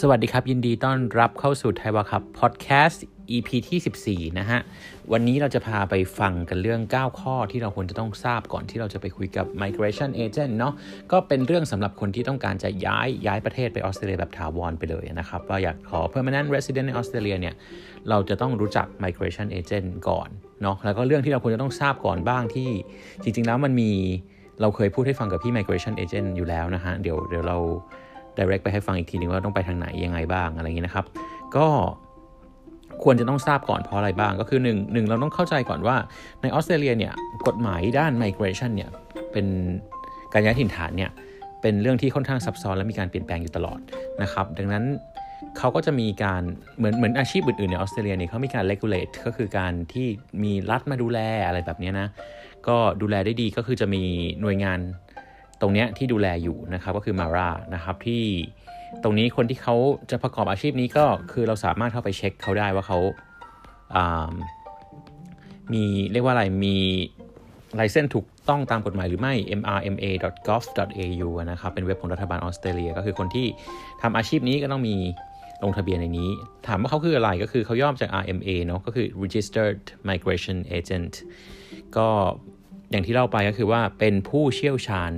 สวัสดีครับ ยินดีต้อนรับเข้าสู่ไทยวาครับพอดแคสต์ EP ที่ 14 นะฮะ วันนี้เราจะพาไปฟังกันเรื่อง 9 ข้อที่เราควรจะต้องทราบก่อนที่เราจะไปคุยกับ Migration Agent เนาะก็เป็นเรื่องสำหรับคนที่ต้องการจะย้ายย้ายประเทศไปออสเตรเลียแบบถาวรไปเลยนะครับ ว่าอยากขอ permanent resident ในออสเตรเลียเนี่ยเราจะต้องรู้จัก Migration Agent ก่อนเนาะแล้วก็เรื่องที่เราควรจะต้องทราบก่อนบ้างที่จริง ๆ แล้วมันมีเราเคยพูดให้ฟังกับพี่ Migration Agent อยู่แล้วนะฮะเดี๋ยวเดี๋ยวเรา direct ไปให้ฟังอีกทีนึงว่าต้องไปทางไหนยังไงบ้างอะไรอย่างนี้นะครับ ก็ควรจะต้องทราบก่อนเพราะอะไรบ้างก็คือหนึ่งหนึ่งเราต้องเข้าใจก่อนว่าในออสเตรเลียเนี่ยกฎหมายด้าน migration เนี่ยเป็นการย้ายถิ่นฐานเนี่ยเป็นเรื่องที่ค่อนข้างซับซ้อนและมีการเปลี่ยนแปลงอยู่ตลอดนะครับดังนั้นเขาก็จะมีการเหมือนเหมือนอาชีพอื่นๆในออสเตรเลียเนี่ยเขามีการ regulate ก็คือการที่มีรัฐมาดูแลอะไรแบบนี้นะก็ดูแลได้ดีก็คือจะมีหน่วยงาน รงนี้ที่ดูแลอยู่นะครับก็คือมารานะครับที่ตรงนี้คนที่เขาจะประกอบอาชีพนี้ก็คือเราสามารถเข้าไปเช็คเขาได้ว่าเขาามีเรียกว่าอะไรมีไลเซนถูกต้องตามกฎหมายหรือไม่ mrma.gov.au นะครับเป็นเว็บของรัฐบาลออสเตรเลีย ก็คือคนที่ทำอาชีพนี้ก็ต้องมีลงทะเบียนในนี้ ถามว่าเขาคืออะไรก็คือเขาย่อมจาก RMA เนาะก็คือ Registered Migration Agent ก็อย่างที่เล่าไปก็คือว่าเป็นผู้เชี่ยวชาญ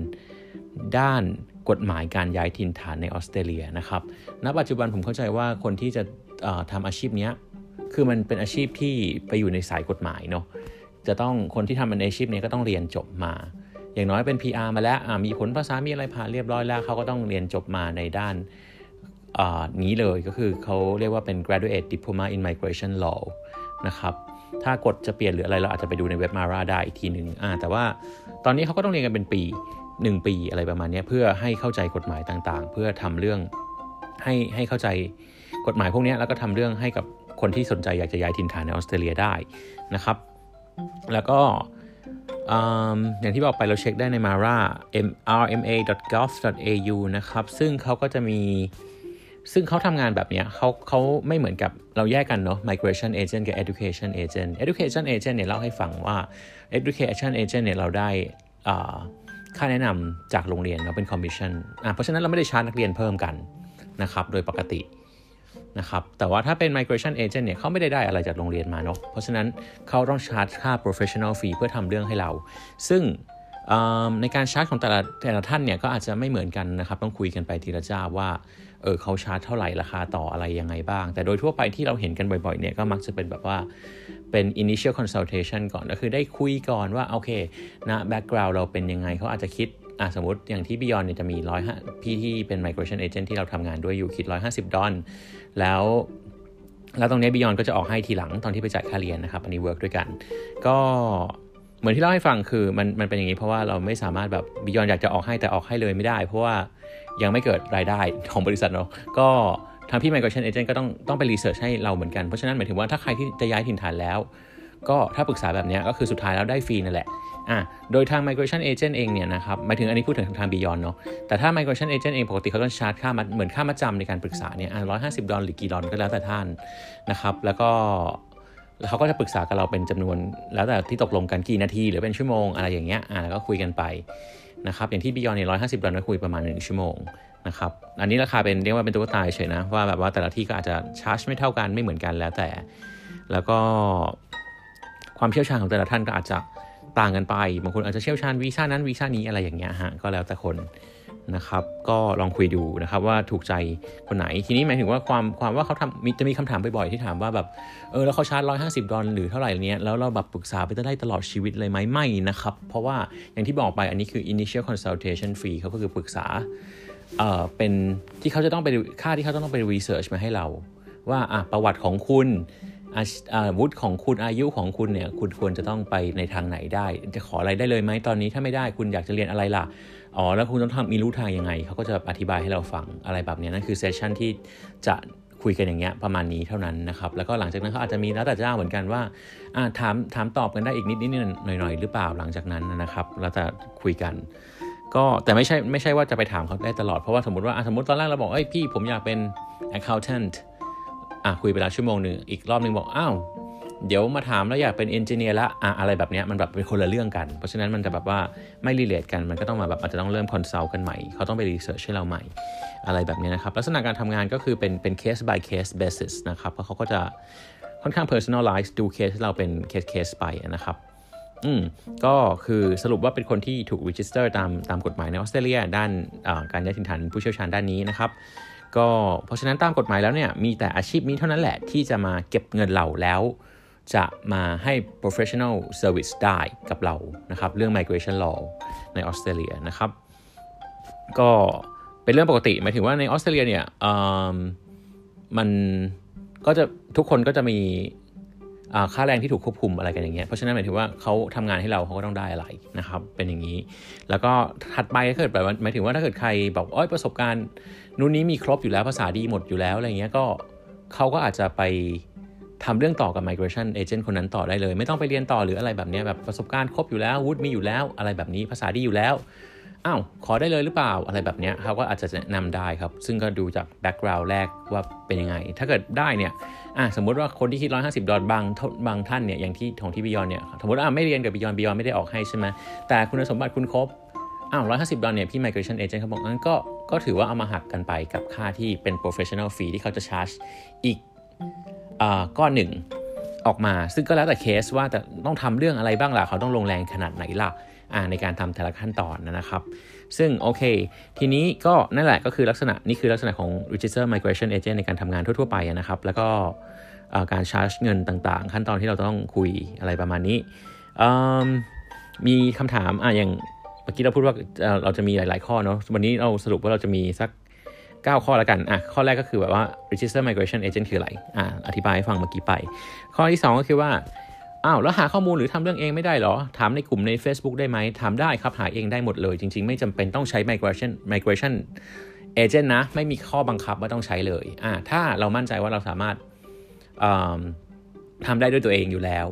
ด้านกฎหมายการย้ายถิ่นฐานในออสเตรเลียนะครับ ณ ปัจจุบันผมเข้าใจว่าคนที่จะทำอาชีพนี้คือมันเป็นอาชีพที่ไปอยู่ในสายกฎหมายเนาะ จะต้องคนที่ทำอาชีพนี้ก็ต้องเรียนจบมา อย่างน้อยเป็น PR มาแล้วมีผลภาษา มีอะไรผ่านเรียบร้อยแล้ว เขาก็ต้องเรียนจบมาในด้านนี้เลยก็คือเขาเรียกว่าเป็น graduate diploma in migration law นะครับ ถ้ากฎจะเปลี่ยนหรืออะไรเราอาจจะไปดูในเว็บมาราได้อีกทีหนึ่งแต่ว่าตอนนี้เขาก็ต้องเรียนกันเป็นปี 1 ปีอะไรประมาณนี้เพื่อให้เข้าใจกฎหมายต่างๆ เพื่อทำเรื่องให้ให้เข้าใจกฎหมายพวกนี้แล้วก็ทำเรื่องให้กับคนที่สนใจอยากจะย้ายถิ่นฐานในออสเตรเลียได้นะครับ แล้วก็อย่างที่บอกไปเราเช็คได้ใน Mara rma.gov.au นะครับ ซึ่งเขาก็จะมี ซึ่งเขาทำงานแบบนี้เขาเขาไม่เหมือนกับเราแยกกันเนาะ migration agent กับ education agent education agent เนี่ยเล่าให้ฟังว่า education agent เนี่ยเราได้ ค่าแนะนำจากโรงเรียนเราเป็นคอมมิชชั่นอะเพราะฉะนั้นเราไม่ได้ชาร์จนักเรียนเพิ่มกันนะครับโดยปกตินะครับแต่ว่าถ้าเป็น migration agent เนี่ยเขาไม่ได้ได้อะไรจากโรงเรียนมาเนาะเพราะฉะนั้นเขาต้องชาร์จค่า professional fee เพื่อทำเรื่องให้เรา ซึ่งในการชาร์จของแต่ละแต่ละท่านเนี่ยก็อาจจะไม่เหมือนกันนะครับ ต้องคุยกันไปทีละเจ้าว่า เออเขาชาร์จเท่าไหร่ราคาต่ออะไรยังไงบ้าง แต่โดยทั่วไปที่เราเห็นกันบ่อยๆเนี่ยก็มักจะเป็นแบบว่าเป็น initial consultation ก่อนก็คือได้คุยก่อนว่าโอเคนะ background เราเป็นยังไงเขาอาจจะคิดอะสมมติอย่างที่ Beyond เนี่ยจะมีร้อยห้าพี่ที่เป็น migration agent ที่เราทำงานด้วยอยู่คิด 150 ดอลแล้วแล้วตรงนี้ Beyond ก็จะออกให้ทีหลังตอนที่ไปจ่ายค่าเรียนนะครับอันนี้ work ด้วยกัน ก็ เหมือนที่เล่าให้ฟังคือมันมันเป็นอย่างนี้เพราะว่าเราไม่สามารถแบบ Beyond อยากจะออกให้แต่ออกให้เลยไม่ได้ เพราะว่ายังไม่เกิดรายได้ของบริษัทเนาะก็ทางพี่ Migration Agent ก็ต้องต้องไปรีเสิร์ชให้เราเหมือนกัน เพราะฉะนั้นหมายถึงว่าถ้าใครที่จะย้ายถิ่นฐานแล้ว ก็ถ้าปรึกษาแบบนี้ก็คือสุดท้ายแล้วได้ฟรีนั่นแหละอะโดยทาง Migration Agent เองเนี่ยนะครับหมายถึงอันนี้พูดถึงทาง Beyond เนาะแต่ถ้า Migration Agent เองปกติเขาต้องชาร์จค่ามัดเหมือนค่ามัดจำในการปรึกษาเนี่ยร้อยห้าสิบดอลหรือกี่ดอลก็แล้วแต่ท่านนะครับแล้วก็ แล้วเขาก็จะปรึกษากับเราเป็นจำนวนแล้วแต่ที่ตกลงกันกี่นาทีหรือเป็นชั่วโมงอะไรอย่างเงี้ยอ่าแล้วก็คุยกันไปนะครับอย่างที่บิยอนเนี่ยร้อยห้าสิบดอลก็คุยประมาณ 1 ชั่วโมงนะครับอันนี้ราคาเป็นเรียกว่าเป็นตัวตายเฉยนะว่าแบบว่าแต่ละที่ก็อาจจะชาร์จไม่เท่ากันไม่เหมือนกันแล้วแต่ แล้วก็ความเชี่ยวชาญของแต่ละท่านก็อาจจะต่างกันไปบางคนอาจจะเชี่ยวชาญวีซ่านั้นวีซ่านี้อะไรอย่างเงี้ยฮะก็แล้วแต่คน นะครับ ก็ลองคุยดูนะครับว่าถูกใจคนไหน ทีนี้หมายถึงว่าความความว่าเขาทำมีจะมีคำถามบ่อยๆที่ถามว่าแบบเออแล้วเขาชาร์จร้อยห้าสิบดอลหรือเท่าไหร่เนี้ยแล้วเราแบบปรึกษาไปได้ตลอดชีวิตเลยไหมไม่นะครับ เพราะว่าอย่างที่บอกไปอันนี้คือ initial consultation fee เขาก็คือปรึกษาเอ่อเป็นที่เขาจะต้องไปค่าที่เขาต้องไป research มาให้เรา ว่าอะประวัติของคุณวุฒิของคุณอายุของคุณเนี่ยคุณควรจะต้องไปในทางไหนได้ จะขออะไรได้เลยไหมตอนนี้ถ้าไม่ได้คุณอยากจะเรียนอะไรล่ะ อ๋อแล้วคุณต้องทำมีรู้ทางยังไงเขาก็จะอธิบายให้เราฟังอะไรแบบนี้นั่นคือเซสชันที่จะคุยกันอย่างเงี้ยประมาณนี้เท่านั้นนะครับแล้วก็หลังจากนั้นเขาอาจจะมีแล้วแต่เจ้าเหมือนกันว่าถามถามตอบกันได้อีกนิดนิดหน่อยหน่อยหรือเปล่าหลังจากนั้นนะครับแล้วแต่คุยกัน ก็แต่ไม่ใช่ไม่ใช่ว่าจะไปถามเขาได้ตลอดเพราะว่าสมมติว่าสมมติตอนแรกเราบอกเอ้ยพี่ผมอยากเป็น accountant อะคุยไปแล้วชั่วโมงหนึ่งอีกรอบหนึ่งบอกอ้าว เดี๋ยวมาถามแล้วอยากเป็น engineer ละอะอะไรแบบเนี้ยมันแบบเป็นคนละเรื่องกัน เพราะฉะนั้นมันจะแบบว่าไม่ relate กันมันก็ต้องมาแบบอาจจะต้องเริ่ม consult กันใหม่ เขาต้องไป research ให้เราใหม่ อะไรแบบนี้นะครับ ลักษณะการทำงานก็คือเป็นเป็น case by case basis นะครับเพราะเขาก็จะค่อนข้าง personalize ดูเคสเราเป็นเคสเคสไปนะครับอืมก็คือสรุปว่าเป็นคนที่ถูก register ตามตามกฎหมายในออสเตรเลียด้านการย้ายถิ่นฐานผู้เชี่ยวชาญด้านนี้นะครับก็เพราะฉะนั้นตามกฎหมายแล้วเนี่ยมีแต่อาชีพนี้เท่านั้นแหละที่จะมาเก็บเงินเราแล้ว จะมาให้ professional service ได้กับเรานะครับ เรื่อง migration law ในออสเตรเลียนะครับ ก็เป็นเรื่องปกติหมายถึงว่าในออสเตรเลียเนี่ยมันก็จะทุกคนก็จะมีค่าแรงที่ถูกควบคุมอะไรกันอย่างเงี้ยเพราะฉะนั้นหมายถึงว่าเขาทำงานให้เราเขาก็ต้องได้อะไรนะครับ เป็นอย่างนี้ แล้วก็ถัดไปถ้าเกิดแบบหมายถึงว่าถ้าเกิดใครบอกอ้อยประสบการณ์ นู้นนี้มีครบอยู่แล้วภาษาดีหมดอยู่แล้วอะไรเงี้ยก็เขาก็อาจจะไป ทำเรื่องต่อกับ migration agent คนนั้นต่อได้เลย ไม่ต้องไปเรียนต่อหรืออะไรแบบนี้แบบประสบการณ์ครบอยู่แล้ววุฒิมีอยู่แล้ว อะไรแบบนี้ภาษาดีอยู่แล้วอ้าวขอได้เลยหรือเปล่าอะไรแบบนี้เขาก็อาจจะแนะนำได้ครับ ซึ่งก็ดูจากแบ็กกราวด์แรกว่าเป็นยังไง ถ้าเกิดได้เนี่ยอะสมมติว่าคนที่คิด 150 ดอลบางบางท่านเนี่ยอย่างที่ของที่บิยอนเนี่ยสมมติว่าไม่เรียนกับบิยอนบิยอนไม่ได้ออกให้ใช่ไหมแต่คุณสมบัติคุณครบอ้าว150 ดอลเนี่ยพี่ migration agent เขาบอกงั้นก็ก็ถือว่าเอามาหักกันไปกับค่าที่เป็น professional fee ที่เขาจะ charge อีก ก้อนหนึ่งออกมา ซึ่งก็แล้วแต่เคสว่าแต่ต้องทำเรื่องอะไรบ้างล่ะเขาต้องลงแรงขนาดไหนล่ะในการทำแต่ละขั้นตอนนะครับ ซึ่งโอเค ทีนี้ก็นั่นแหละก็คือลักษณะนี่คือลักษณะของ Register Migration Agent ในการทำงานทั่ว ๆ ไปนะครับ แล้วก็การชาร์จเงินต่างๆ ขั้นตอนที่เราต้องคุยอะไรประมาณนี้มีคำถามอะอย่างเมื่อกี้เราพูดว่าเราจะมีหลาย ๆ ข้อเนาะวันนี้เราสรุปว่าเราจะมีสัก 9 ข้อแล้วกันอะข้อแรกก็คือแบบว่า Register Migration Agent คืออะไรอะอธิบายให้ฟังเมื่อกี้ไป ข้อที่ 2 ก็คือว่าอ้าวแล้วหาข้อมูลหรือทำเรื่องเองไม่ได้หรอ ถามในกลุ่มใน Facebook ได้ไหมถามได้ครับ หาเองได้หมดเลย จริง ๆ ไม่จำเป็นต้องใช้ migration migration agent นะ ไม่มีข้อบังคับว่าต้องใช้เลยอ่าถ้าเรามั่นใจว่าเราสามารถทำได้ด้วยตัวเองอยู่แล้ว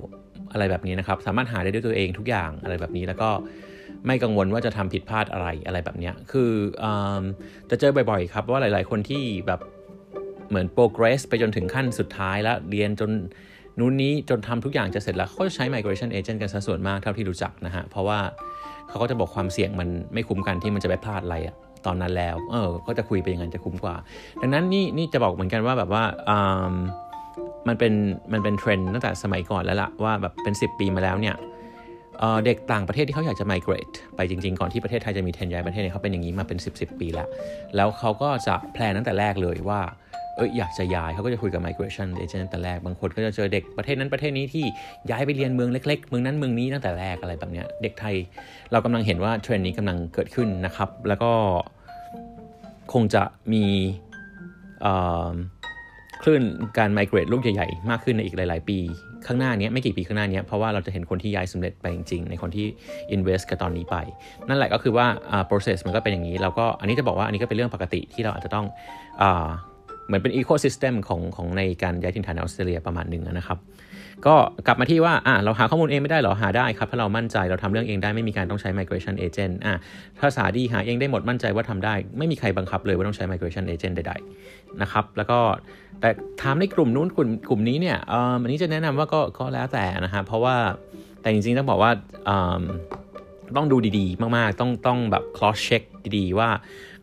อะไรแบบนี้นะครับ สามารถหาได้ด้วยตัวเองทุกอย่างอะไรแบบนี้แล้วก็ ไม่กังวลว่าจะทำผิดพลาดอะไรอะไรแบบนี้คืออจะเจอบ่อยๆ ครับว่าหลายๆ คนที่แบบเหมือน progress ไปจนถึงขั้นสุดท้ายแล้วเรียนจนนู้นนี้จนทำทุกอย่างจะเสร็จแล้วเขาจะใช้ migration agent กันซะส่วนมากเท่าที่รู้จักนะฮะ เพราะว่าเขาก็จะบอกความเสี่ยงมันไม่คุ้มกันที่มันจะไปพลาดอะไรอะตอนนั้นแล้ว เออ ก็จะคุยไปอย่างนั้นจะคุ้มกว่า ดังนั้นนี่นี่จะบอกเหมือนกันว่าแบบว่าอ่ามันเป็นมันเป็นเทรนด์ตั้งแต่สมัยก่อนแล้วละว่าแบบเป็น 10 ปีมาแล้วเนี่ย เด็กต่างประเทศที่เขาอยากจะ migrate ไปจริง ๆ ก่อนที่ประเทศไทยจะมีเทนย้ายประเทศเนี่ยเขาเป็นอย่างนี้มาเป็น 10 10 ปีแล้ว แล้วเขาก็จะแพลนตั้งแต่แรกเลยว่าเอออยากจะย้ายเขาก็จะคุยกับ migration agent ตั้งแต่แรก บางคนก็จะเจอเด็กประเทศนั้นประเทศนี้ที่ย้ายไปเรียนเมืองเล็กๆ เมืองนั้นเมืองนี้ตั้งแต่แรกอะไรแบบเนี้ย เด็กไทยเรากำลังเห็นว่าเทรนด์นี้กำลังเกิดขึ้นนะครับ แล้วก็คงจะมีคลื่นการ migrate ลูกใหญ่ๆ มากขึ้นในอีกหลาย ๆ ปี ข้างหน้านี้ไม่กี่ปีข้างหน้านี้เพราะว่าเราจะเห็นคนที่ย้ายสำเร็จไปจริงๆ ในคนที่ invest กับตอนนี้ไป นั่นแหละก็คือว่า process มันก็เป็นอย่างนี้เราก็อันนี้จะบอกว่าอันนี้ก็เป็นเรื่องปกติที่เราอาจจะต้องเหมือนเป็น ecosystem ของของในการย้ายถิ่นฐานในออสเตรเลียประมาณหนึ่งนะครับ ก็กลับมาที่ว่าอะเราหาข้อมูลเองไม่ได้หรอ หาได้ครับ ถ้าเรามั่นใจเราทำเรื่องเองได้ไม่มีการต้องใช้ migration agent อะภาษาดีหาเองได้หมดมั่นใจว่าทำได้ ไม่มีใครบังคับเลยว่าต้องใช้ migration agent ใดๆนะครับแล้วก็แต่ถามในกลุ่มนู้นกลุ่มกลุ่มนี้เนี่ยอันนี้จะแนะนำว่าก็ก็แล้วแต่นะฮะเพราะว่าแต่จริงๆต้องบอกว่าต้องดูดีๆ มากๆ ต้องต้องแบบ cross check ดีๆ ว่า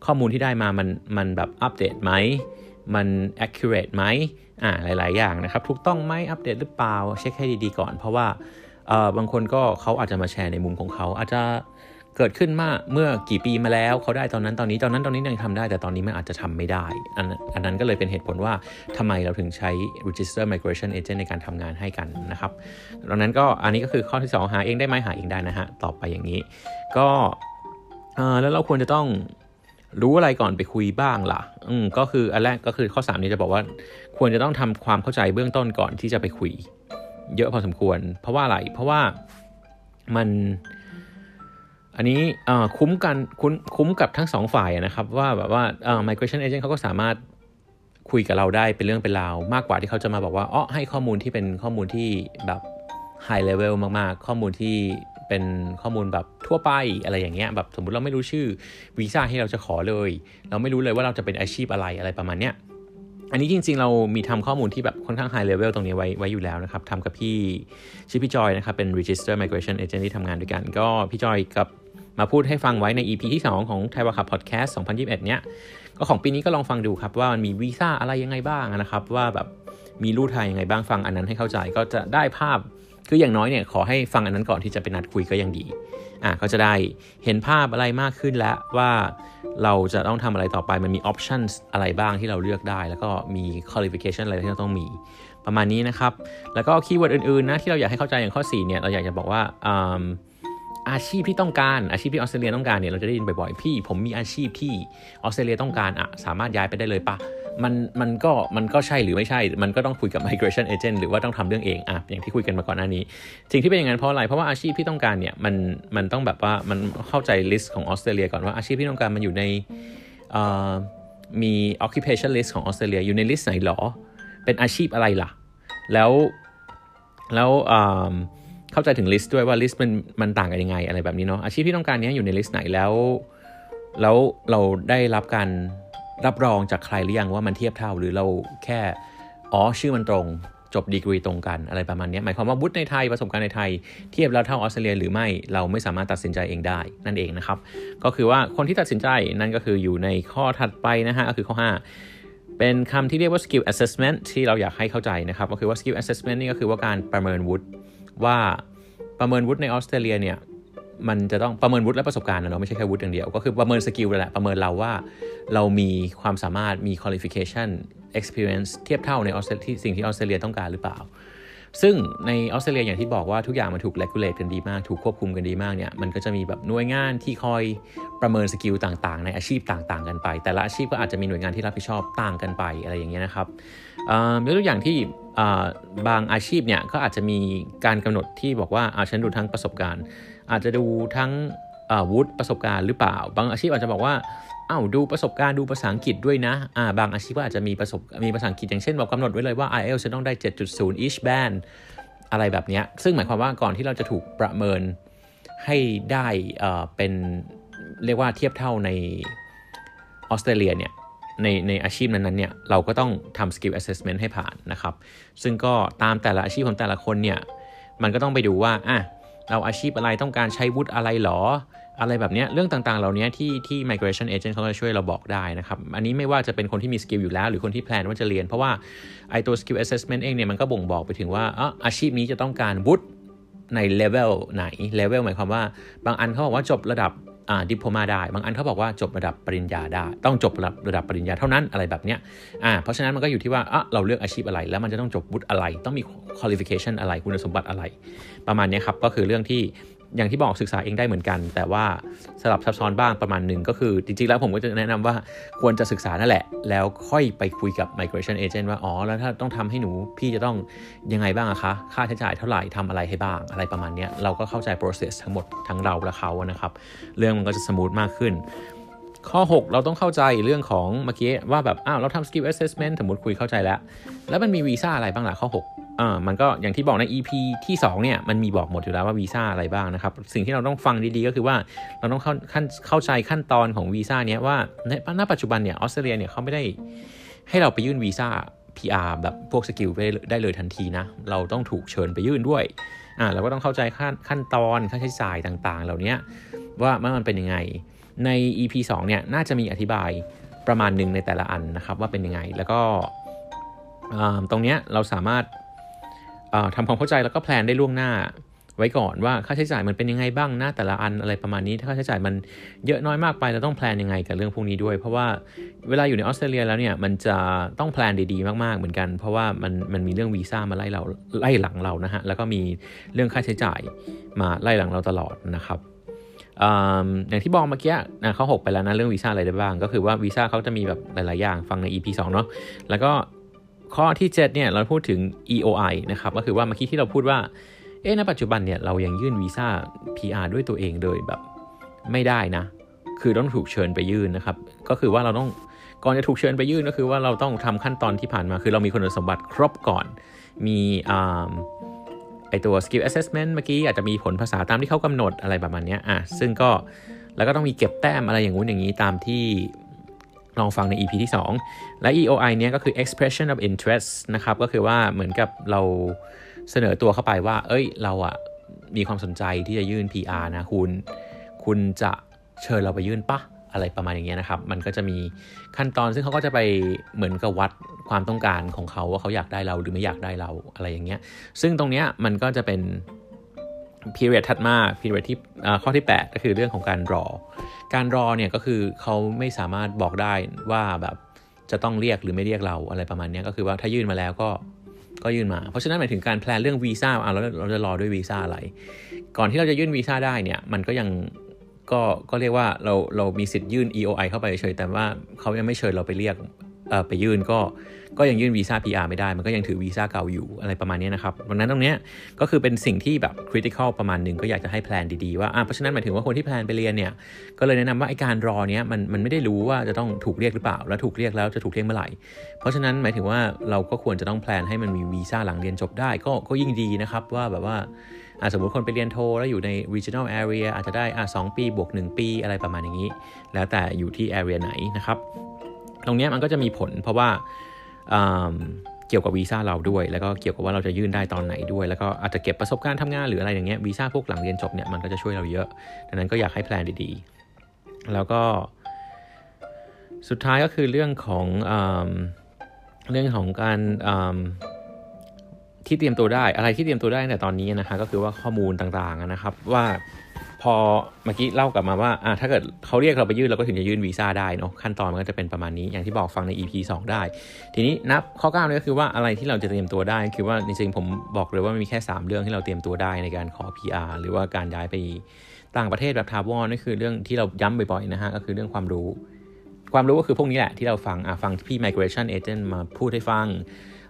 ข้อมูลที่ได้มามันมันแบบอัปเดตไหม มัน accurate ไหม อ่าหลาย ๆ อย่างนะครับ ถูกต้องไหมอัปเดตหรือเปล่าเช็คให้ดี ๆ ก่อน เพราะว่าเออบางคนก็เขาอาจจะมาแชร์ในมุมของเขาอาจจะเกิดขึ้นมาเมื่อกี่ปีมาแล้วเขาได้ตอนนั้นตอนนี้ตอนนั้นตอนนี้ยังทำได้แต่ตอนนี้มันอาจจะทำไม่ได้อันอันนั้นก็เลยเป็นเหตุผลว่าทำไมเราถึงใช้ register migration agent ในการทำงานให้กันนะครับดังนั้นก็อันนี้ก็คือข้อที่ 2 หาเองได้ไหมหาเองได้นะฮะต่อไปอย่างนี้ ก็แล้วเราควรจะต้อง รู้อะไรก่อนไปคุยบ้างล่ะ อืมก็คืออันแรกก็คือข้อ 3 นี้จะบอกว่า ควรจะต้องทำความเข้าใจเบื้องต้นก่อนที่จะไปคุย เยอะพอสมควร เพราะว่าอะไร เพราะว่ามัน อันนี้คุ้มกันคุ้มคุ้มกับทั้งสองฝ่ายนะครับ ว่าแบบว่า migration agent เขาก็สามารถคุยกับเราได้เป็นเรื่องเป็นราว มากกว่าที่เขาจะมาบอกว่าอ๋อให้ข้อมูลที่เป็นข้อมูลที่แบบ high level มากๆ ข้อมูลที่ เป็นข้อมูลแบบทั่วไปอะไรอย่างเงี้ยแบบสมมุติเราไม่รู้ชื่อวีซ่าให้เราจะขอเลย เราไม่รู้เลยว่าเราจะเป็นอาชีพอะไรอะไรประมาณเนี้ยอันนี้จริงๆ เรามีทำข้อมูลที่แบบค่อนข้าง high level ตรงนี้ไว้ไว้อยู่แล้วนะครับทำกับพี่ชื่อพี่จอยนะครับ เป็น register migration agent ที่ทำงานด้วยกัน ก็พี่จอยกับมาพูดให้ฟังไว้ใน EP ที่ 2 ของไทยวาคับพอดแคสต์2021 เนี้ย ก็ของปีนี้ก็ลองฟังดูครับว่ามันมีวีซ่าอะไรยังไงบ้างนะครับ ว่าแบบมีรูทไทยยังไงบ้างฟังอันนั้นให้เข้าใจก็จะได้ภาพ คืออย่างน้อยเนี่ยขอให้ฟังอันนั้นก่อนที่จะไปนัดคุยก็ยังดีอะก็จะได้เห็นภาพอะไรมากขึ้นแล้วว่าเราจะต้องทำอะไรต่อไปมันมี option อะไรบ้างที่เราเลือกได้ แล้วก็มี qualification อะไรที่เราต้องมีประมาณนี้นะครับ แล้วก็ keyword อื่นๆนะที่เราอยากให้เข้าใจอย่างข้อ 4 เนี่ย เราอยากจะบอกว่าอาชีพที่ต้องการอาชีพที่ออสเตรเลียต้องการเนี่ยเราจะได้ยินบ่อยๆพี่ ผมมีอาชีพที่ออสเตรเลียต้องการอะสามารถย้ายไปได้เลยปะ มันมันก็มันก็ใช่หรือไม่ใช่ มันก็ต้องคุยกับ migration agent หรือว่าต้องทำเรื่องเองอะอย่างที่คุยกันมาก่อนหน้านี้ สิ่งที่เป็นอย่างนั้นเพราะอะไร เพราะว่าอาชีพที่ต้องการเนี่ยมันมันต้องแบบว่ามันเข้าใจ list ของออสเตรเลียก่อนว่าอาชีพที่ต้องการมันอยู่ในมี occupation list ของออสเตรเลียอยู่ใน list ไหนหรอ เป็นอาชีพอะไรล่ะ แล้วแล้วเข้าใจถึง list ด้วยว่า list มันมันต่างกันยังไงอะไรแบบนี้เนาะอาชีพที่ต้องการนี้อยู่ใน list ไหนแล้วแล้วเราได้รับการ รับรองจากใครหรือยังว่ามันเทียบเท่า หรือเราแค่อ๋อชื่อมันตรงจบดีกรีตรงกันอะไรประมาณนี้หมายความว่าวุฒิในไทยประสบการณ์ในไทย เทียบแล้วเท่าออสเตรเลียหรือไม่เราไม่สามารถตัดสินใจเองได้นั่นเองนะครับ ก็คือว่าคนที่ตัดสินใจนั่นก็คืออยู่ในข้อถัดไปนะฮะก็คือข้อ 5 เป็นคำที่เรียกว่า skill assessment ที่เราอยากให้เข้าใจนะครับ ก็คือว่า skill assessment นี่ก็คือว่าการประเมินวุฒิว่าประเมินวุฒิในออสเตรเลียเนี่ย มันจะต้องประเมินวุฒิและประสบการณ์นะเนาะไม่ใช่แค่วุฒิอย่างเดียว ก็คือประเมิน skill แหละประเมินเราว่า เรามีความสามารถมี qualification experience เทียบเท่าในออสเตรเลียสิ่งที่ออสเตรเลียต้องการหรือเปล่า ซึ่งในออสเตรเลียอย่างที่บอกว่าทุกอย่างมันถูก regulate กันดีมาก ถูกควบคุมกันดีมากเนี่ยมันก็จะมีแบบหน่วยงานที่คอยประเมิน skill ต่างๆ ในอาชีพต่างๆ กันไป แต่ละอาชีพก็อาจจะมีหน่วยงานที่รับผิดชอบต่างกันไปอะไรอย่างเงี้ยนะครับยกตัวอย่างที่บางอาชีพเนี่ยก็อาจจะมีการกำหนดที่บอกว่าอาฉันดูทั้งประสบการณ์ อาจจะดูทั้งวุฒิประสบการณ์หรือเปล่า บางอาชีพอาจจะบอกว่าอ้าวดูประสบการณ์ดูภาษาอังกฤษด้วยนะอ่าบางอาชีพก็อาจจะมีประสบมีภาษาอังกฤษอย่างเช่นบอกกำหนดไว้เลยว่า IELTS จะต้องได้ 7.0 each band อะไรแบบนี้ซึ่งหมายความว่าก่อนที่เราจะถูกประเมินให้ได้เป็นเรียกว่าเทียบเท่าในออสเตรเลียเนี่ยในในอาชีพนั้นๆเนี่ยเราก็ต้องทำ skill assessment ให้ผ่านนะครับ ซึ่งก็ตามแต่ละอาชีพของแต่ละคนเนี่ยมันก็ต้องไปดูว่าอะ เราอาชีพอะไรต้องการใช้วุฒิอะไรหรอ อะไรแบบนี้เรื่องต่างๆ เหล่านี้ที่ที่ migration agent เขาจะช่วยเราบอกได้นะครับ อันนี้ไม่ว่าจะเป็นคนที่มี skill อยู่แล้ว หรือคนที่ plan ว่าจะเรียน เพราะว่าไอตัว skill assessment เองเนี่ยมันก็บ่งบอกไปถึงว่าออาชีพนี้จะต้องการวุฒิในเลเวลไหนเลเวลหมายความว่า บางอันเขาบอกว่าจบระดับ dip มาได้ บางอันเขาบอกว่าจบระดับปริญญาได้ ต้องจบระดับระดับปริญญาเท่านั้นอะไรแบบเนี้ยอ่าเพราะฉะนั้นมันก็อยู่ที่ว่าอะเราเลือกอาชีพอะไร แล้วมันจะต้องจบวุฒิอะไร ต้องมี qualification อะไรคุณสมบัติอะไร ประมาณนี้ครับก็คือเรื่องที่ อย่างที่บอกศึกษาเองได้เหมือนกัน แต่ว่าสลับซับซ้อนบ้างประมาณหนึ่งก็คือจริงๆแล้วผมก็จะแนะนำว่าควรจะศึกษานั่นแหละ แล้วค่อยไปคุยกับ migration agent ว่าอ๋อแล้วถ้าต้องทำให้หนูพี่จะต้องยังไงบ้างอะคะ ค่าใช้จ่ายเท่าไหร่ทำอะไรให้บ้างอะไรประมาณนี้เราก็เข้าใจ process ทั้งหมดทั้งเราและเขานะครับ เรื่องมันก็จะสมูทมากขึ้นข้อ 6 เราต้องเข้าใจเรื่องของเมื่อกี้ว่าแบบ อ้าว เราทำ skill assessment สมมติคุยเข้าใจแล้ว แล้วมันมีวีซ่าอะไรบ้างล่ะข้อ 6 อ่ามันก็อย่างที่บอกใน EP ที่2เนี่ยมันมีบอกหมดอยู่แล้วว่าวีซ่าอะไรบ้างนะครับ สิ่งที่เราต้องฟังดีๆก็คือว่าเราต้องเข้าขั้นเข้าใจขั้นตอนของวีซ่าเนี้ยว่าในณปัจจุบันเนี่ยออสเตรเลียเนี่ยเขาไม่ได้ให้เราไปยื่นวีซ่า PR แบบพวกสกิลได้เลยทันทีนะ เราต้องถูกเชิญไปยื่นด้วยอ่าเราก็ต้องเข้าใจขั้นขั้นตอนค่าใช้จ่ายต่างๆ เหล่านี้ว่ามันเป็นยังไงใน EP 2เนี่ยน่าจะมีอธิบายประมาณหนึ่งในแต่ละอันนะครับว่าเป็นยังไงแล้วก็ตรงนี้เราสามารถ ทำความเข้าใจแล้วก็แพลนได้ล่วงหน้า ไว้ก่อนว่าค่าใช้จ่ายมันเป็นยังไงบ้างหน้าแต่ละอันอะไรประมาณนี้ ถ้าค่าใช้จ่ายมันเยอะน้อยมากไปเราต้องแพลนยังไงกับเรื่องพวกนี้ด้วย เพราะว่าเวลาอยู่ในออสเตรเลียแล้วเนี่ยมันจะต้องแพลนดีๆมากๆเหมือนกัน เพราะว่ามันมันมีเรื่องวีซ่ามาไล่เราไล่หลังเรานะฮะแล้วก็มีเรื่องค่าใช้จ่ายมาไล่หลังเราตลอดนะครับอย่างที่บอกเมื่อกี้นะเขาหกไปแล้วนะเรื่องวีซ่าอะไรได้บ้าง ก็คือว่าวีซ่าเขาจะมีแบบหลาย ๆ อย่างฟังใน EP 2 เนาะแล้วก็ ข้อที่7เนี่ยเราพูดถึง EOI นะครับก็คือว่าเมื่อกี้ที่เราพูดว่าเอ๊ะณปัจจุบันเนี่ยเรายังยื่นวีซ่า PR ด้วยตัวเองโดยแบบไม่ได้นะ คือต้องถูกเชิญไปยื่นนะครับ ก็คือว่าเราต้องก่อนจะถูกเชิญไปยื่นก็คือว่าเราต้องทำขั้นตอนที่ผ่านมา คือเรามีคุณสมบัติครบก่อน มีไอตัว skill assessment เมื่อกี้อาจจะมีผลภาษาตามที่เขากำหนดอะไรประมาณนี้อะซึ่งก็แล้วก็ต้องมีเก็บแต้มอะไรอย่างงู้นอย่างนี้ตามที่ ลองฟังใน EP ที่ 2 และ EOI เนี้ยก็คือ expression of interest นะครับ ก็คือว่าเหมือนกับเราเสนอตัวเข้าไปว่า เอ้ย เราอะมีความสนใจที่จะยื่น PR นะคุณ คุณจะเชิญเราไปยื่นปะอะไรประมาณอย่างเงี้ยนะครับ มันก็จะมีขั้นตอนซึ่งเขาก็จะไปเหมือนกับวัดความต้องการของเขาว่าเขาอยากได้เราหรือไม่อยากได้เราอะไรอย่างเงี้ย ซึ่งตรงเนี้ยมันก็จะเป็น period ถัดมา period ที่ข้อที่ 8 ก็คือเรื่องของการรอ การรอเนี่ยก็คือเขาไม่สามารถบอกได้ว่าแบบจะต้องเรียกหรือไม่เรียกเราอะไรประมาณนี้ก็คือว่าถ้ายื่นมาแล้วก็ก็ยื่นมา เพราะฉะนั้นหมายถึงการแพลนเรื่องวีซ่าอะเราเราจะรอด้วยวีซ่าอะไร ก่อนที่เราจะยื่นวีซ่าได้เนี่ยมันก็ยังก็ก็เรียกว่าเราเรามีสิทธิ์ยื่น EOI เข้าไปเฉยแต่ว่าเขายังไม่เชิญเราไปเรียก ไปยื่นก็ก็ยังยื่นวีซ่า PR ไม่ได้ มันก็ยังถือวีซ่าเก่าอยู่อะไรประมาณนี้นะครับดังนั้นตรงนี้ก็คือเป็นสิ่งที่แบบคริติคอลประมาณหนึ่งก็อยากจะให้แพลนดีๆว่าเพราะฉะนั้นหมายถึงว่าคนที่แพลนไปเรียนเนี่ยก็เลยแนะนำว่าไอการรอเนี้ยมันมันไม่ได้รู้ว่าจะต้องถูกเรียกหรือเปล่า แล้วถูกเรียกแล้วจะถูกเรียกเมื่อไหร่ เพราะฉะนั้นหมายถึงว่าเราก็ควรจะต้องแพลนให้มันมีวีซ่าหลังเรียนจบได้ก็ก็ยิ่งดีนะครับว่าแบบว่าสมมติคนไปเรียนโทแล้วอยู่ใน regional area อาจจะได้อ่าสปีบวก 1 ปีอะไรประมาณอย่างนี้ แล้วแต่อยู่ที่ area ไหนนะครับ ตรงนี้มันก็จะมีผลเพราะว่าเกี่ยวกับวีซ่าเราด้วย แล้วก็เกี่ยวกับว่าเราจะยื่นได้ตอนไหนด้วย แล้วก็อาจจะเก็บประสบการณ์ทำงานหรืออะไรอย่างเงี้ยวีซ่าพวกหลังเรียนจบเนี่ยมันก็จะช่วยเราเยอะ ดังนั้นก็อยากให้แพลนดีๆ แล้วก็สุดท้ายก็คือเรื่องของเรื่องของการ ที่เตรียมตัวได้อะไรที่เตรียมตัวได้แต่ตอนนี้นะคะก็คือว่าข้อมูลต่างๆนะครับ ว่าพอเมื่อกี้เล่ากลับมาว่าอ่าถ้าเกิดเขาเรียกเราไปยื่นเราก็ถึงจะยื่นวีซ่าได้เนาะขั้นตอนมันก็จะเป็นประมาณนี้อย่างที่บอกฟังใน EP 2 ได้ ทีนี้นับข้อ9เลยก็คือว่าอะไรที่เราจะเตรียมตัวได้ คือว่าจริงๆผมบอกเลยว่ามีแค่ 3 เรื่องที่เราเตรียมตัวได้ในการขอ PR หรือว่าการย้ายไปต่างประเทศแบบทาวอนนั่นคือเรื่องที่เราย้ำบ่อยๆนะฮะก็คือเรื่องความรู้ ความรู้ก็คือพวกนี้แหละที่เราฟังอะฟังพี่ migration agent มาพูดให้ฟัง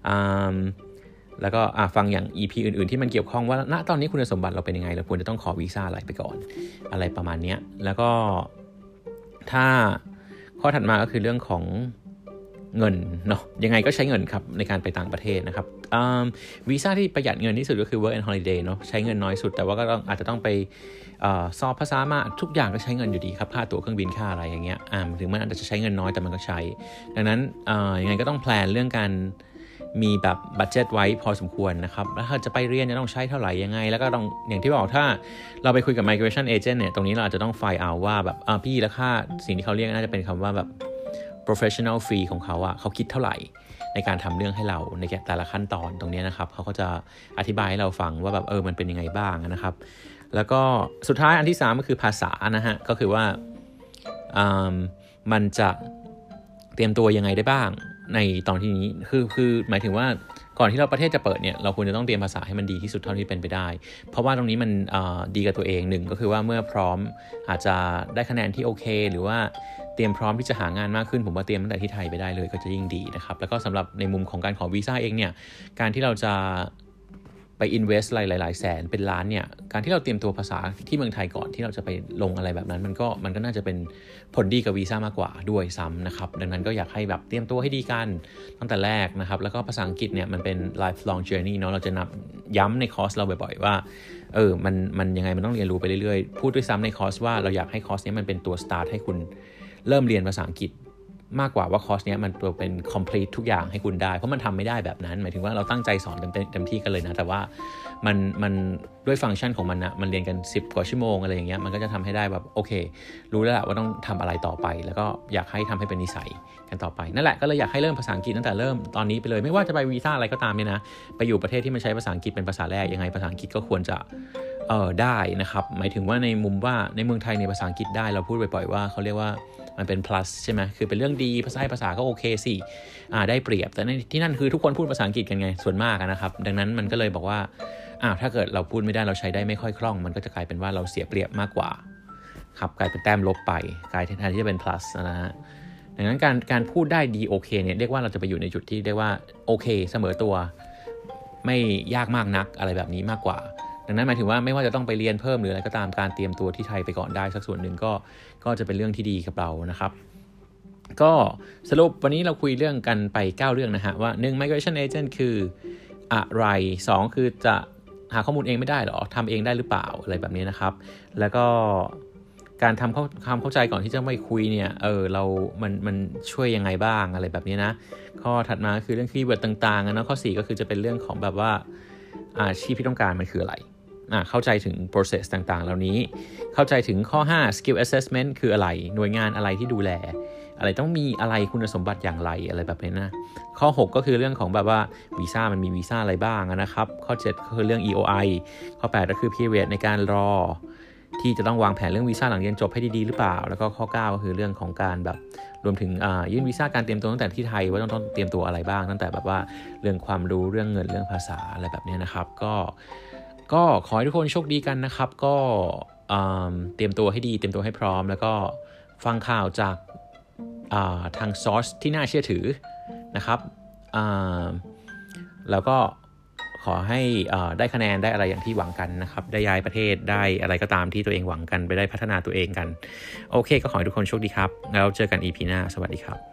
อ่า แล้วก็ฟังอย่าง EP อื่นๆ ที่มันเกี่ยวข้องว่าณตอนนี้คุณสมบัติเราเป็นยังไง เราควรจะต้องขอวีซ่าอะไรไปก่อน อะไรประมาณนี้แล้วก็ถ้าข้อถัดมาก็คือเรื่องของเงินเนาะยังไงก็ใช้เงินครับในการไปต่างประเทศนะครับวีซ่าที่ประหยัดเงินที่สุดก็คือ work and holiday เนาะใช้เงินน้อยสุด แต่ว่าก็ต้องอาจจะต้องไปอสอบภาษามาทุกอย่างก็ใช้เงินอยู่ดีครับค่าตั๋วเครื่องบินค่าอะไรอย่างเงี้ยถึงมันอาจจะใช้เงินน้อยแต่มันก็ใช้ ดังนั้นยังไงก็ต้อง plan เรื่องการ มีแบบ budget ไว้พอสมควรนะครับ แล้วถ้าจะไปเรียนจะต้องใช้เท่าไหร่ยังไง แล้วก็ต้องอย่างที่บอกถ้าเราไปคุยกับ migration agent เนี่ย ตรงนี้เราอาจจะต้องไฟล์เอาว่าแบบอ่าพี่แล้วค่าสิ่งที่เขาเรียกน่าจะเป็นคำว่าแบบ professional fee ของเขาอะเขาคิดเท่าไหร่ในการทำเรื่องให้เราในแต่ละขั้นตอนตรงนี้นะครับ เขาก็จะอธิบายให้เราฟังว่าแบบเออมันเป็นยังไงบ้างนะครับ แล้วก็สุดท้ายอันที่ 3 ก็คือภาษานะฮะ ก็คือว่ามันจะเตรียมตัวยังไงได้บ้าง ในตอนที่นี้คือคือหมายถึงว่าก่อนที่เราประเทศจะเปิดเนี่ยเราควรจะต้องเตรียมภาษาให้มันดีที่สุดเท่าที่เป็นไปได้ เพราะว่าตรงนี้มันดีกับตัวเองหนึ่งก็คือว่าเมื่อพร้อมอาจจะได้คะแนนที่โอเค หรือว่าเตรียมพร้อมที่จะหางานมากขึ้น ผมว่าเตรียมตั้งแต่ที่ไทยไปได้เลยก็จะยิ่งดีนะครับแล้วก็สำหรับในมุมของการขอวีซ่าเองเนี่ยการที่เราจะ ไป invest หลายๆแสนเป็นล้านเนี่ยการที่เราเตรียมตัวภาษาที่เมืองไทยก่อนที่เราจะไปลงอะไรแบบนั้น มันก็มันก็น่าจะเป็นผลดีกับวีซ่ามากกว่าด้วยซ้ำนะครับดังนั้นก็อยากให้แบบเตรียมตัวให้ดีกันตั้งแต่แรกนะครับ แล้วก็ภาษาอังกฤษเนี่ยมันเป็น lifelong journey เนาะเราจะเน้นย้ำในคอร์สเราบ่อยๆว่าเออมันมันยังไงมันต้องเรียนรู้ไปเรื่อยๆ พูดด้วยซ้ำในคอร์สว่าเราอยากให้คอร์สนี้มันเป็นตัว start ให้คุณเริ่มเรียนภาษาอังกฤษ มากกว่าว่าคอร์สเนี้ยมันตัวเป็น complete ทุกอย่างให้คุณได้ เพราะมันทำไม่ได้แบบนั้น หมายถึงว่าเราตั้งใจสอนเต็มเต็มที่กันเลยนะ แต่ว่ามันมันด้วยฟังก์ชันของมันนะมันเรียนกัน 10 กว่าชั่วโมงอะไรอย่างเงี้ยมันก็จะทำให้ได้แบบโอเค รู้แล้วละว่าต้องทำอะไรต่อไป แล้วก็อยากให้ทำให้เป็นนิสัยกันต่อไป นั่นแหละก็เลยอยากให้เริ่มภาษาอังกฤษตั้งแต่เริ่มตอนนี้ไปเลยไม่ว่าจะไปวีซ่าอะไรก็ตามเนี่ยนะไปอยู่ประเทศที่มันใช้ภาษาอังกฤษเป็นภาษาแรกยังไงภาษาอังกฤษก็ควรจะ เออได้นะครับ หมายถึงว่าในมุมว่าในเมืองไทยในภาษาอังกฤษได้เราพูดบ่อยๆว่าเขาเรียกว่ามันเป็น plus ใช่ไหมคือเป็นเรื่องดีภาษาภาษาก็โอเคสิอ่าได้เปรียบ แต่ในที่นั่นคือทุกคนพูดภาษาอังกฤษกันไงส่วนมากนะครับ ดังนั้นมันก็เลยบอกว่าอ่าถ้าเกิดเราพูดไม่ได้เราใช้ได้ไม่ค่อยคล่อง มันก็จะกลายเป็นว่าเราเสียเปรียบมากกว่าครับกลายเป็นแต้มลบไปกลายแทนที่จะเป็น plus นะฮะดังนั้นการการพูดได้ดีโอเคเนี่ยเรียกว่าเราจะไปอยู่ในจุดที่เรียกว่าโอเคเสมอตัว ไม่ยากมากนักอะไรแบบนี้มากกว่า ดังนั้นหมายถึงว่าไม่ว่าจะต้องไปเรียนเพิ่มหรืออะไรก็ตามการเตรียมตัวที่ไทยไปก่อนได้สักส่วนหนึ่งก็ก็จะเป็นเรื่องที่ดีกับเรานะครับ ก็สรุปวันนี้เราคุยเรื่องกันไป 9 เรื่องนะฮะว่า 1 migration agent คืออะไร 2 คือจะหาข้อมูลเองไม่ได้หรอทำเองได้หรือเปล่าอะไรแบบนี้นะครับ แล้วก็การทำข้าความเข้าใจก่อนที่จะไปคุยเนี่ย เออ เรา มัน มันช่วยยังไงบ้างอะไรแบบนี้นะ ข้อถัดมาคือเรื่อง keyword ต่างๆนะข้อ 4 ก็คือจะเป็นเรื่องของแบบว่าอาชีพที่ต้องการมันคืออะไร เข้าใจถึง process ต่างๆ เหล่านี้ เข้าใจถึงข้อ 5 skill assessment คืออะไร หน่วยงานอะไรที่ดูแล อะไรต้องมีอะไรคุณสมบัติอย่างไรอะไรแบบนี้นะ ข้อ 6 ก็คือเรื่องของแบบว่าวีซ่ามันมีวีซ่าอะไรบ้างนะครับ ข้อ 7 ก็คือเรื่อง EOI ข้อ 8 ก็คือ period ในการรอ ที่จะต้องวางแผนเรื่องวีซ่าหลังเรียนจบให้ดีๆหรือเปล่า แล้วก็ข้อ 9 ก็คือเรื่องของการแบบรวมถึงยื่นวีซ่าการเตรียมตัวตั้งแต่ที่ไทยว่าต้องต้องเตรียมตัวอะไรบ้าง ตั้งแต่แบบว่าเรื่องความรู้เรื่องเงินเรื่องภาษาอะไรแบบนี้นะครับ ก็ ก็ขอให้ทุกคนโชคดีกันนะครับ ก็เตรียมตัวให้ดี เตรียมตัวให้พร้อม แล้วก็ฟังข่าวจากทางซอสที่น่าเชื่อถือนะครับ แล้วก็ขอให้ได้คะแนนได้อะไรอย่างที่หวังกันนะครับ ได้ย้ายประเทศได้อะไรก็ตามที่ตัวเองหวังกันไปได้พัฒนาตัวเองกัน โอเค ก็ขอให้ทุกคนโชคดีครับ แล้วเจอกัน EP หน้า สวัสดีครับ